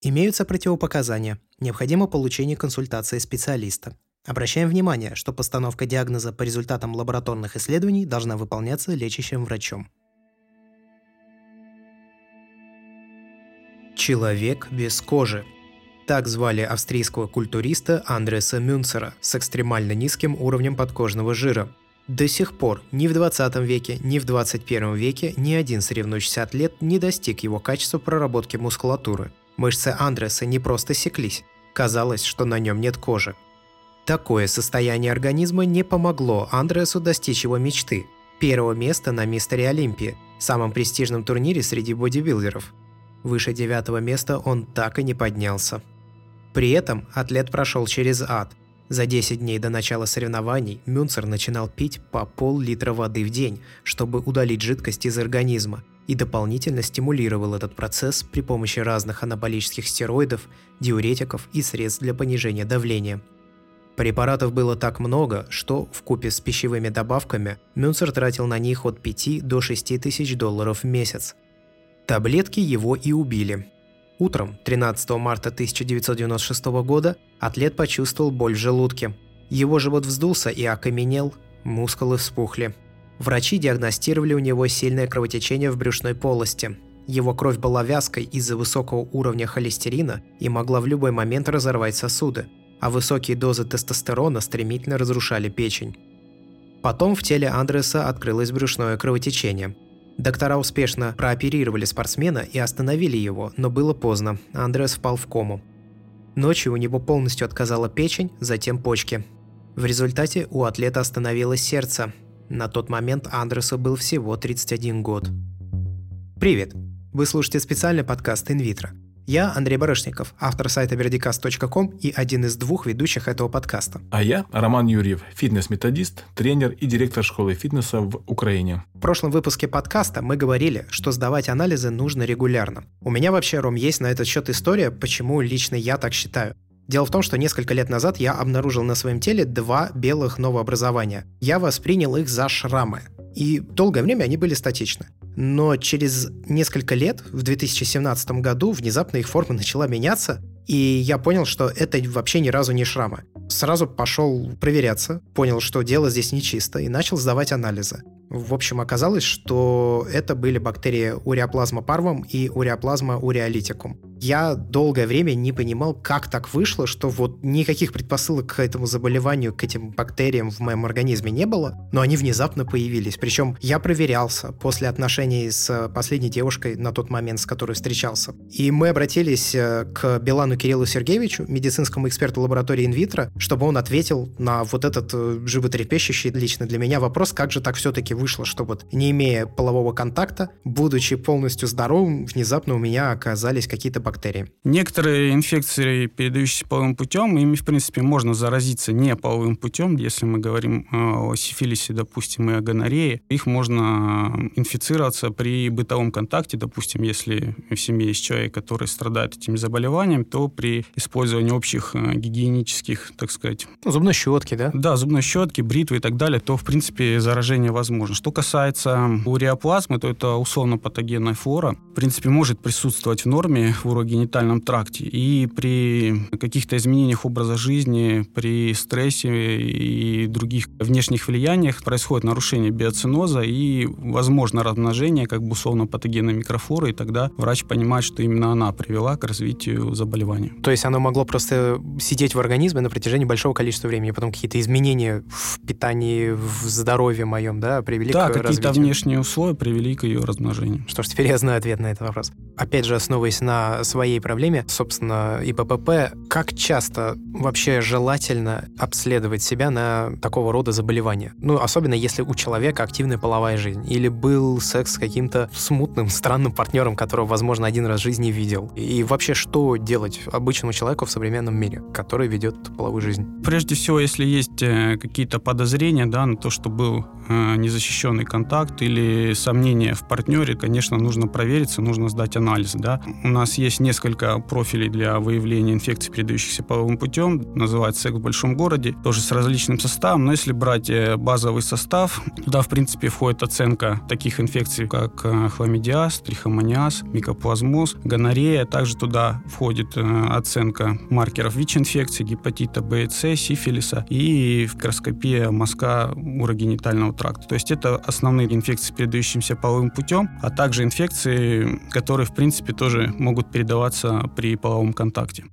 Имеются противопоказания. Необходимо получение консультации специалиста. Обращаем внимание, что постановка диагноза по результатам лабораторных исследований должна выполняться лечащим врачом. Человек без кожи. Так звали австрийского культуриста Андреса Мюнцера с экстремально низким уровнем подкожного жира. До сих пор ни в 20 веке, ни в 21 веке ни один соревнующийся атлет не достиг его качества проработки мускулатуры. Мышцы Андреса не просто секлись, казалось, что на нем нет кожи. Такое состояние организма не помогло Андресу достичь его мечты – первого места на Мистере Олимпии, самом престижном турнире среди бодибилдеров. Выше девятого места он так и не поднялся. При этом атлет прошел через ад. За 10 дней до начала соревнований Мюнцер начинал пить по пол-литра воды в день, чтобы удалить жидкость из организма, и дополнительно стимулировал этот процесс при помощи разных анаболических стероидов, диуретиков и средств для понижения давления. Препаратов было так много, что в купе с пищевыми добавками Мюнцер тратил на них от 5 до 6 тысяч долларов в месяц – Таблетки его и убили. Утром 13 марта 1996 года атлет почувствовал боль в желудке. Его живот вздулся и окаменел, мускулы вспухли. Врачи диагностировали у него сильное кровотечение в брюшной полости. Его кровь была вязкой из-за высокого уровня холестерина и могла в любой момент разорвать сосуды, а высокие дозы тестостерона стремительно разрушали печень. Потом в теле Андреса открылось брюшное кровотечение – Доктора успешно прооперировали спортсмена и остановили его, но было поздно. Андреас впал в кому. Ночью у него полностью отказала печень, затем почки. В результате у атлета остановилось сердце. На тот момент Андресу был всего 31 год. Привет! Вы слушаете специальный подкаст «Инвитро». Я Андрей Барышников, автор сайта verdicast.com и один из двух ведущих этого подкаста. А я Роман Юрьев, фитнес-методист, тренер и директор школы фитнеса в Украине. В прошлом выпуске подкаста мы говорили, что сдавать анализы нужно регулярно. У меня вообще, Ром, есть на этот счет история, почему лично я так считаю. Дело в том, что несколько лет назад я обнаружил на своем теле два белых новообразования. Я воспринял их за шрамы. И долгое время они были статичны. Но через несколько лет, в 2017 году, внезапно их форма начала меняться, и я понял, что это вообще ни разу не шрамы. Сразу пошел проверяться, понял, что дело здесь нечисто, и начал сдавать анализы. В общем, оказалось, что это были бактерии уреоплазма парвум и уреоплазма уреолитикум. Я долгое время не понимал, как так вышло, что вот никаких предпосылок к этому заболеванию, к этим бактериям в моем организме не было, но они внезапно появились. Причем я проверялся после отношений с последней девушкой на тот момент, с которой встречался. И мы обратились э, к Белану Кириллу Сергеевичу, медицинскому эксперту лаборатории инвитро, чтобы он ответил на вот этот э, животрепещущий лично для меня вопрос, как же так все-таки вышло, что вот не имея полового контакта, будучи полностью здоровым, внезапно у меня оказались какие-то бактерии. Некоторые инфекции, передающиеся половым путем, ими, в принципе, можно заразиться не половым путем, если мы говорим э, о сифилисе, допустим, и о гонорее. Их можно инфицироваться при бытовом контакте, допустим, если в семье есть человек, который страдает этими заболеваниями, то при использовании общих э, гигиенических, так сказать... Ну, зубной щетки, да? Да, зубной щетки, бритвы и так далее, то, в принципе, заражение возможно. Что касается уреоплазмы, то это условно-патогенная флора. В принципе, может присутствовать в норме в урогенитальном тракте. И при каких-то изменениях образа жизни, при стрессе и других внешних влияниях происходит нарушение биоциноза и, возможно, размножение как бы условно-патогенной микрофлоры, и тогда врач понимает, что именно она привела к развитию заболевания. То есть оно могло просто сидеть в организме на протяжении большого количества времени, потом какие-то изменения в питании, в здоровье моем, да, привели да, к какие-то внешние условия привели к ее размножению. Что ж, теперь я знаю ответ на этот вопрос. Опять же, основываясь на своей проблеме, собственно, ИППП, как часто вообще желательно обследовать себя на такого рода заболевания? Ну, особенно если у человека активная половая жизнь, или был секс с каким-то смутным, странным партнером, которого, возможно, один раз в жизни видел. И вообще, что делать обычному человеку в современном мире, который ведет половую жизнь? Прежде всего, если есть э, какие-то подозрения да, на то, что был э, незащищенный контакт или сомнения в партнере, конечно, нужно провериться, нужно сдать анализ. Да. У нас есть несколько профилей для выявления инфекций, передающихся половым путем, называется секс в большом городе, тоже с различным составом, но если брать э, базовый состав, туда, в принципе, входит оценка таких инфекций, как э, хламидиаз, трихомониаз, микоплазмоз, гонорея, также туда входит оценка маркеров ВИЧ-инфекции, гепатита Б и С, сифилиса и фикроскопия мазка урогенитального тракта. То есть это основные инфекции, передающиеся половым путем, а также инфекции, которые, в принципе, тоже могут передаваться при половом контакте.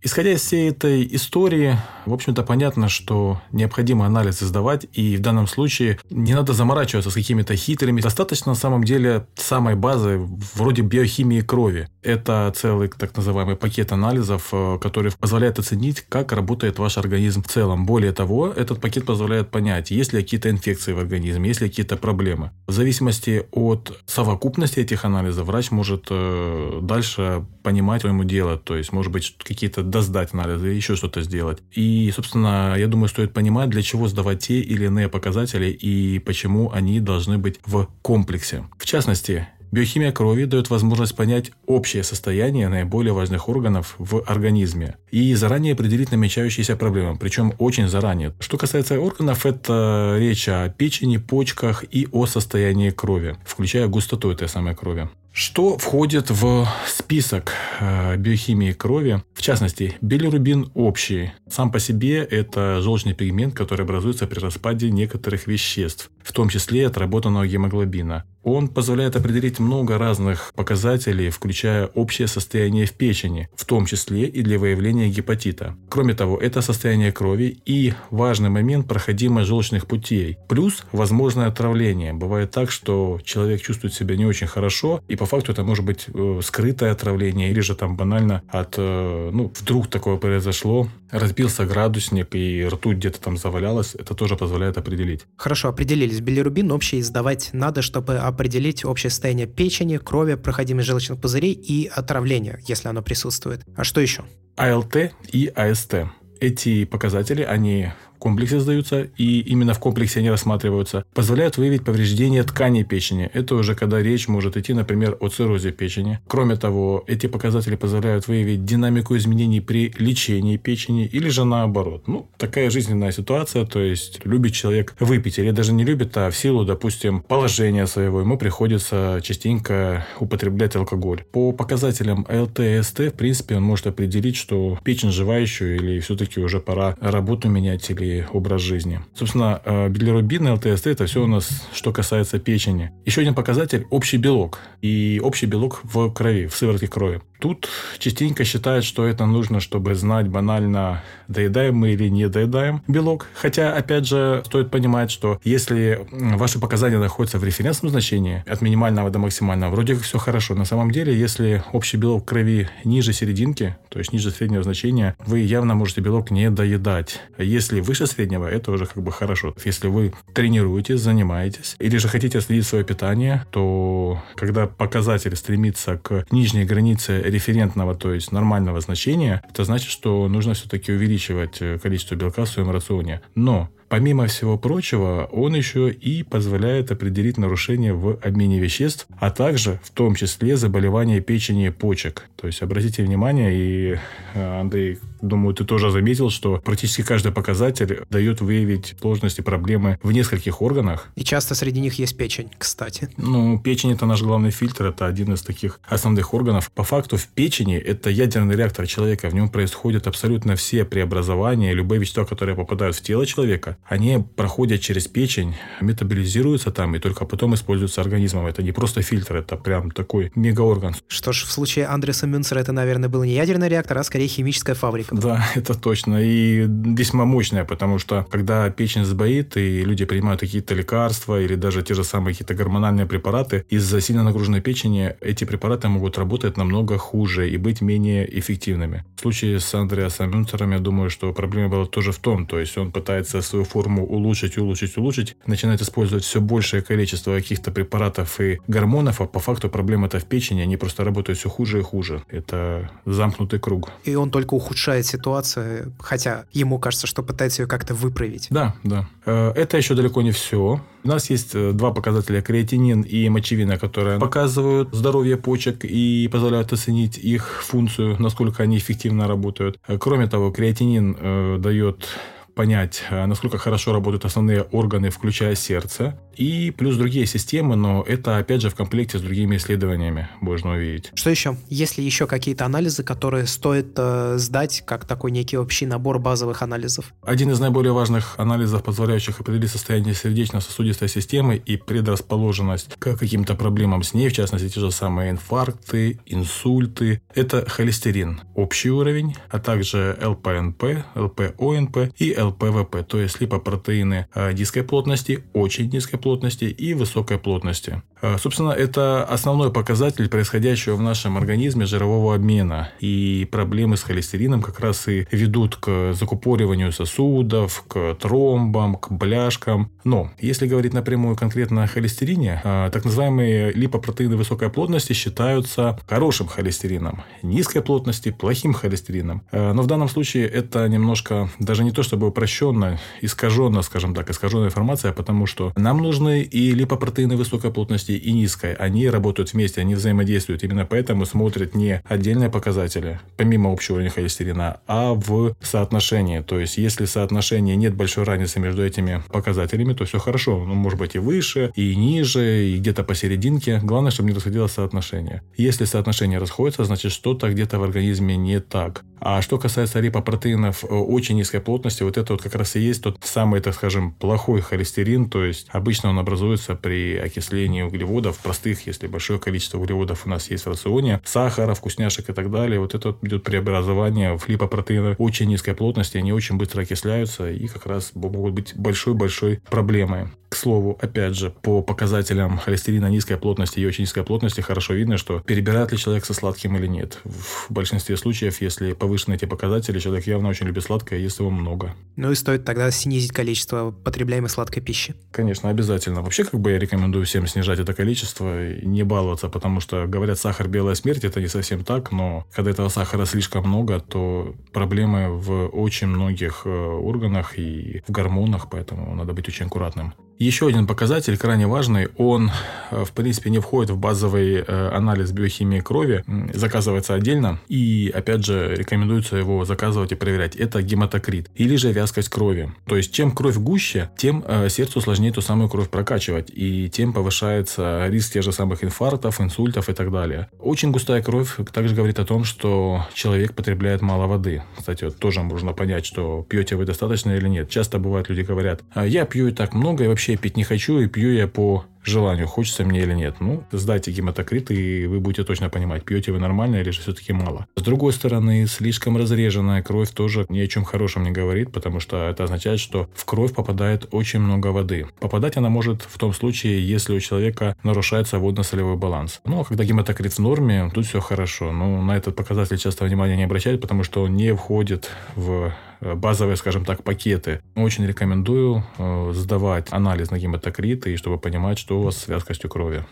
Исходя из всей этой истории, в общем-то, понятно, что необходимо анализы сдавать, и в данном случае не надо заморачиваться с какими-то хитрыми. Достаточно, на самом деле, самой базы, вроде биохимии крови. Это целый так называемый пакет анализов, э, который позволяет оценить, как работает ваш организм в целом. Более того, этот пакет позволяет понять, есть ли какие-то инфекции в организме, есть ли какие-то проблемы. В зависимости от совокупности этих анализов, врач может э, дальше понимать, что делать. То есть, может быть, какие-то досдать анализы, еще что-то сделать. И, собственно, я думаю, стоит понимать, для чего сдавать те или иные показатели и почему они должны быть в комплексе. В частности, Биохимия крови дает возможность понять общее состояние наиболее важных органов в организме и заранее определить намечающиеся проблемы, причем очень заранее. Что касается органов, это речь о печени, почках и о состоянии крови, включая густоту этой самой крови. Что входит в список э, биохимии крови? В частности, билирубин общий. Сам по себе это желчный пигмент, который образуется при распаде некоторых веществ, в том числе отработанного гемоглобина. Он позволяет определить много разных показателей, включая общее состояние в печени, в том числе и для выявления гепатита. Кроме того, это состояние крови и важный момент проходимость желчных путей, плюс возможное отравление. Бывает так, что человек чувствует себя не очень хорошо, и по факту это может быть э, скрытое отравление или же там банально от, э, ну, вдруг такое произошло, разбился градусник и ртуть где-то там завалялась, это тоже позволяет определить. Хорошо, определились. Билирубин общий сдавать надо, чтобы определить общее состояние печени, крови, проходимость желчных пузырей и отравление, если оно присутствует. А что еще? АЛТ и АСТ. Эти показатели, они комплексе сдаются, и именно в комплексе они рассматриваются, позволяют выявить повреждения тканей печени. Это уже когда речь может идти, например, о циррозе печени. Кроме того, эти показатели позволяют выявить динамику изменений при лечении печени или же наоборот. Ну, такая жизненная ситуация, то есть любит человек выпить или даже не любит, а в силу, допустим, положения своего ему приходится частенько употреблять алкоголь. По показателям ЛТСТ, в принципе, он может определить, что печень жива еще или все-таки уже пора работу менять или образ жизни. Собственно, э, билирубин и ЛТСТ – это все у нас, что касается печени. Еще один показатель – общий белок. И общий белок в крови, в сыворотке крови. Тут частенько считают, что это нужно, чтобы знать банально, доедаем мы или не доедаем белок. Хотя, опять же, стоит понимать, что если ваши показания находятся в референсном значении, от минимального до максимального, вроде как все хорошо. На самом деле, если общий белок крови ниже серединки, то есть ниже среднего значения, вы явно можете белок не доедать. Если выше среднего, это уже как бы хорошо. Если вы тренируетесь, занимаетесь, или же хотите следить свое питание, то когда показатель стремится к нижней границе референтного, то есть нормального значения, это значит, что нужно все-таки увеличивать э, количество белка в своем рационе. Но Помимо всего прочего, он еще и позволяет определить нарушения в обмене веществ, а также в том числе заболевания печени и почек. То есть обратите внимание, и э, Андрей, думаю, ты тоже заметил, что практически каждый показатель дает выявить сложности, проблемы в нескольких органах. И часто среди них есть печень, кстати. Ну, печень это наш главный фильтр, это один из таких основных органов. По факту в печени это ядерный реактор человека, в нем происходят абсолютно все преобразования, любые вещества, которые попадают в тело человека, они проходят через печень, метаболизируются там и только потом используются организмом. Это не просто фильтр, это прям такой мегаорган. Что ж, в случае Андреса Мюнцера это, наверное, был не ядерный реактор, а скорее химическая фабрика. Да, это точно. И весьма мощная, потому что когда печень сбоит, и люди принимают какие-то лекарства или даже те же самые какие-то гормональные препараты, из-за сильно нагруженной печени эти препараты могут работать намного хуже и быть менее эффективными. В случае с Андреасом Мюнцером, я думаю, что проблема была тоже в том, то есть он пытается свою форму улучшить, улучшить, улучшить, начинает использовать все большее количество каких-то препаратов и гормонов, а по факту проблема-то в печени, они просто работают все хуже и хуже. Это замкнутый круг. И он только ухудшает спасает ситуацию, хотя ему кажется, что пытается ее как-то выправить. Да, да. Э, это еще далеко не все. У нас есть э, два показателя креатинин и мочевина, которые показывают здоровье почек и позволяют оценить их функцию, насколько они эффективно работают. Э, кроме того, креатинин дает понять, насколько хорошо работают основные органы, включая сердце и плюс другие системы, но это опять же в комплекте с другими исследованиями можно увидеть. Что еще? Есть ли еще какие-то анализы, которые стоит э, сдать, как такой некий общий набор базовых анализов? Один из наиболее важных анализов, позволяющих определить состояние сердечно-сосудистой системы и предрасположенность к каким-то проблемам с ней, в частности, те же самые инфаркты, инсульты, это холестерин, общий уровень, а также ЛПНП, ЛПОНП и ЛПВП, то есть липопротеины э, низкой плотности, очень низкой плотности, плотности и высокой плотности. Э, собственно, это основной показатель происходящего в нашем организме жирового обмена. И проблемы с холестерином как раз и ведут к закупориванию сосудов, к тромбам, к бляшкам. Но если говорить напрямую конкретно о холестерине, э, так называемые липопротеины высокой плотности считаются хорошим холестерином, низкой плотности – плохим холестерином. Э, но в данном случае это немножко, даже не то чтобы упрощенно, искаженно, скажем так, искаженная информация, потому что нам нужны и липопротеины высокой плотности, и низкой, они работают вместе, они взаимодействуют. Именно поэтому смотрят не отдельные показатели, помимо общего уровня холестерина, а в соотношении. То есть, если в соотношении нет большой разницы между этими показателями, то все хорошо. Ну, может быть, и выше, и ниже, и где-то посерединке. Главное, чтобы не расходилось соотношение. Если соотношение расходится, значит, что-то где-то в организме не так. А что касается липопротеинов э, очень низкой плотности, вот это вот как раз и есть тот самый, так скажем, плохой холестерин, то есть обычно он образуется при окислении углеводов, простых, если большое количество углеводов у нас есть в рационе, сахара, вкусняшек и так далее, вот это вот идет преобразование в липопротеины очень низкой плотности, они очень быстро окисляются и как раз могут быть большой-большой проблемой. К слову, опять же, по показателям холестерина низкой плотности и очень низкой плотности хорошо видно, что перебирает ли человек со сладким или нет. В большинстве случаев, если повышены эти показатели, человек явно очень любит сладкое, ест его много. Ну и стоит тогда снизить количество потребляемой сладкой пищи. Конечно, обязательно. Вообще, как бы я рекомендую всем снижать это количество и не баловаться, потому что, говорят, сахар – белая смерть, это не совсем так, но когда этого сахара слишком много, то проблемы в очень многих э, органах и в гормонах, поэтому надо быть очень аккуратным. Еще один показатель, крайне важный, он, э, в принципе, не входит в базовый э, анализ биохимии крови, заказывается отдельно, и, опять же, рекомендуется его заказывать и проверять. Это гематокрит, или же вязкость крови. То есть, чем кровь гуще, тем э, сердцу сложнее ту самую кровь прокачивать, и тем повышается риск тех же самых инфарктов, инсультов и так далее. Очень густая кровь также говорит о том, что человек потребляет мало воды. Кстати, вот тоже можно понять, что пьете вы достаточно или нет. Часто бывает, люди говорят, «А я пью и так много, и вообще вообще пить не хочу и пью я по желанию, хочется мне или нет. Ну, сдайте гематокрит, и вы будете точно понимать, пьете вы нормально или же все-таки мало. С другой стороны, слишком разреженная кровь тоже ни о чем хорошем не говорит, потому что это означает, что в кровь попадает очень много воды. Попадать она может в том случае, если у человека нарушается водно-солевой баланс. Ну, а когда гематокрит в норме, тут все хорошо. Но на этот показатель часто внимания не обращают, потому что он не входит в э, базовые, скажем так, пакеты. Очень рекомендую э, сдавать анализ на гематокрит, и чтобы понимать, что у вас с вязкостью крови.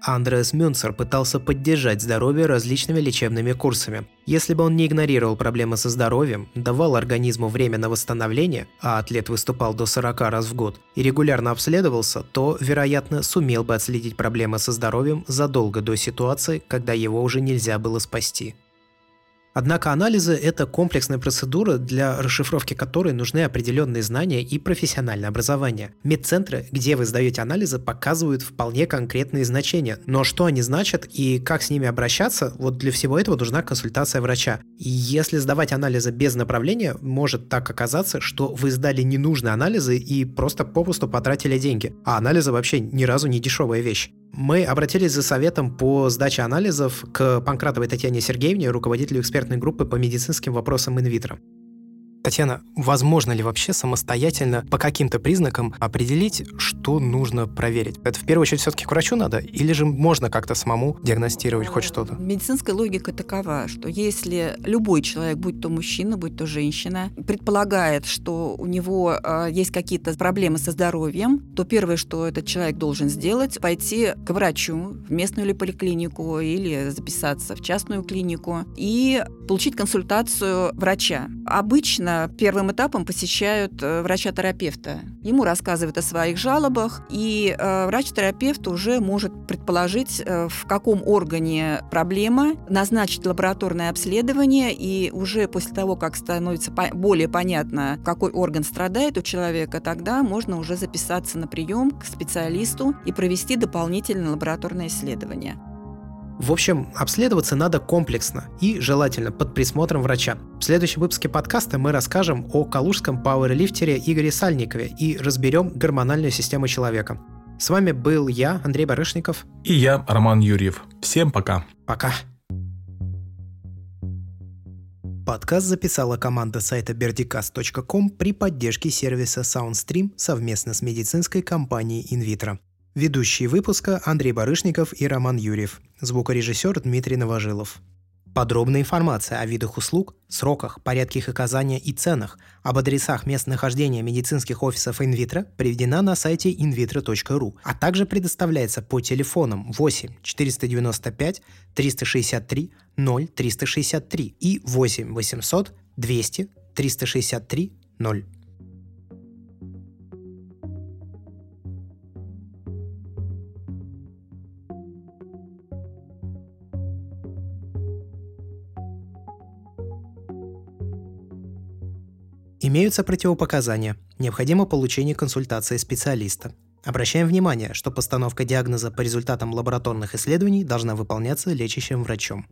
Андреас Мюнцер пытался поддержать здоровье различными лечебными курсами. Если бы он не игнорировал проблемы со здоровьем, давал организму время на восстановление, а атлет выступал до 40 раз в год, и регулярно обследовался, то, вероятно, сумел бы отследить проблемы со здоровьем задолго до ситуации, когда его уже нельзя было спасти. Однако анализы – это комплексная процедура, для расшифровки которой нужны определенные знания и профессиональное образование. Медцентры, где вы сдаете анализы, показывают вполне конкретные значения. Но что они значат и как с ними обращаться, вот для всего этого нужна консультация врача. И если сдавать анализы без направления, может так оказаться, что вы сдали ненужные анализы и просто попусту потратили деньги. А анализы вообще ни разу не дешевая вещь. Мы обратились за советом по сдаче анализов к Панкратовой Татьяне Сергеевне, руководителю экспертной группы по медицинским вопросам инвитро. Татьяна, возможно ли вообще самостоятельно по каким-то признакам определить, что нужно проверить? Это в первую очередь все-таки к врачу надо? Или же можно как-то самому диагностировать хоть что-то? Медицинская логика такова, что если любой человек, будь то мужчина, будь то женщина, предполагает, что у него э, есть какие-то проблемы со здоровьем, то первое, что этот человек должен сделать, пойти к врачу в местную или поликлинику, или записаться в частную клинику и получить консультацию врача. Обычно первым этапом посещают э, врача-терапевта. Ему рассказывают о своих жалобах, и э, врач-терапевт уже может предположить, э, в каком органе проблема, назначить лабораторное обследование, и уже после того, как становится более понятно, какой орган страдает у человека, тогда можно уже записаться на прием к специалисту и провести дополнительное лабораторное исследование. В общем, обследоваться надо комплексно и желательно под присмотром врача. В следующем выпуске подкаста мы расскажем о калужском пауэрлифтере Игоре Сальникове и разберем гормональную систему человека. С вами был я, Андрей Барышников. И я, Роман Юрьев. Всем пока. Пока. Подкаст записала команда сайта berdicast.com при поддержке сервиса SoundStream совместно с медицинской компанией InVitro. Ведущие выпуска Андрей Барышников и Роман Юрьев. Звукорежиссер Дмитрий Новожилов. Подробная информация о видах услуг, сроках, порядке их оказания и ценах, об адресах местонахождения медицинских офисов инвитро приведена на сайте invitro.ru, а также предоставляется по телефонам 8 495 363 0 363 и 8 800 200 363 0. Имеются противопоказания. Необходимо получение консультации специалиста. Обращаем внимание, что постановка диагноза по результатам лабораторных исследований должна выполняться лечащим врачом.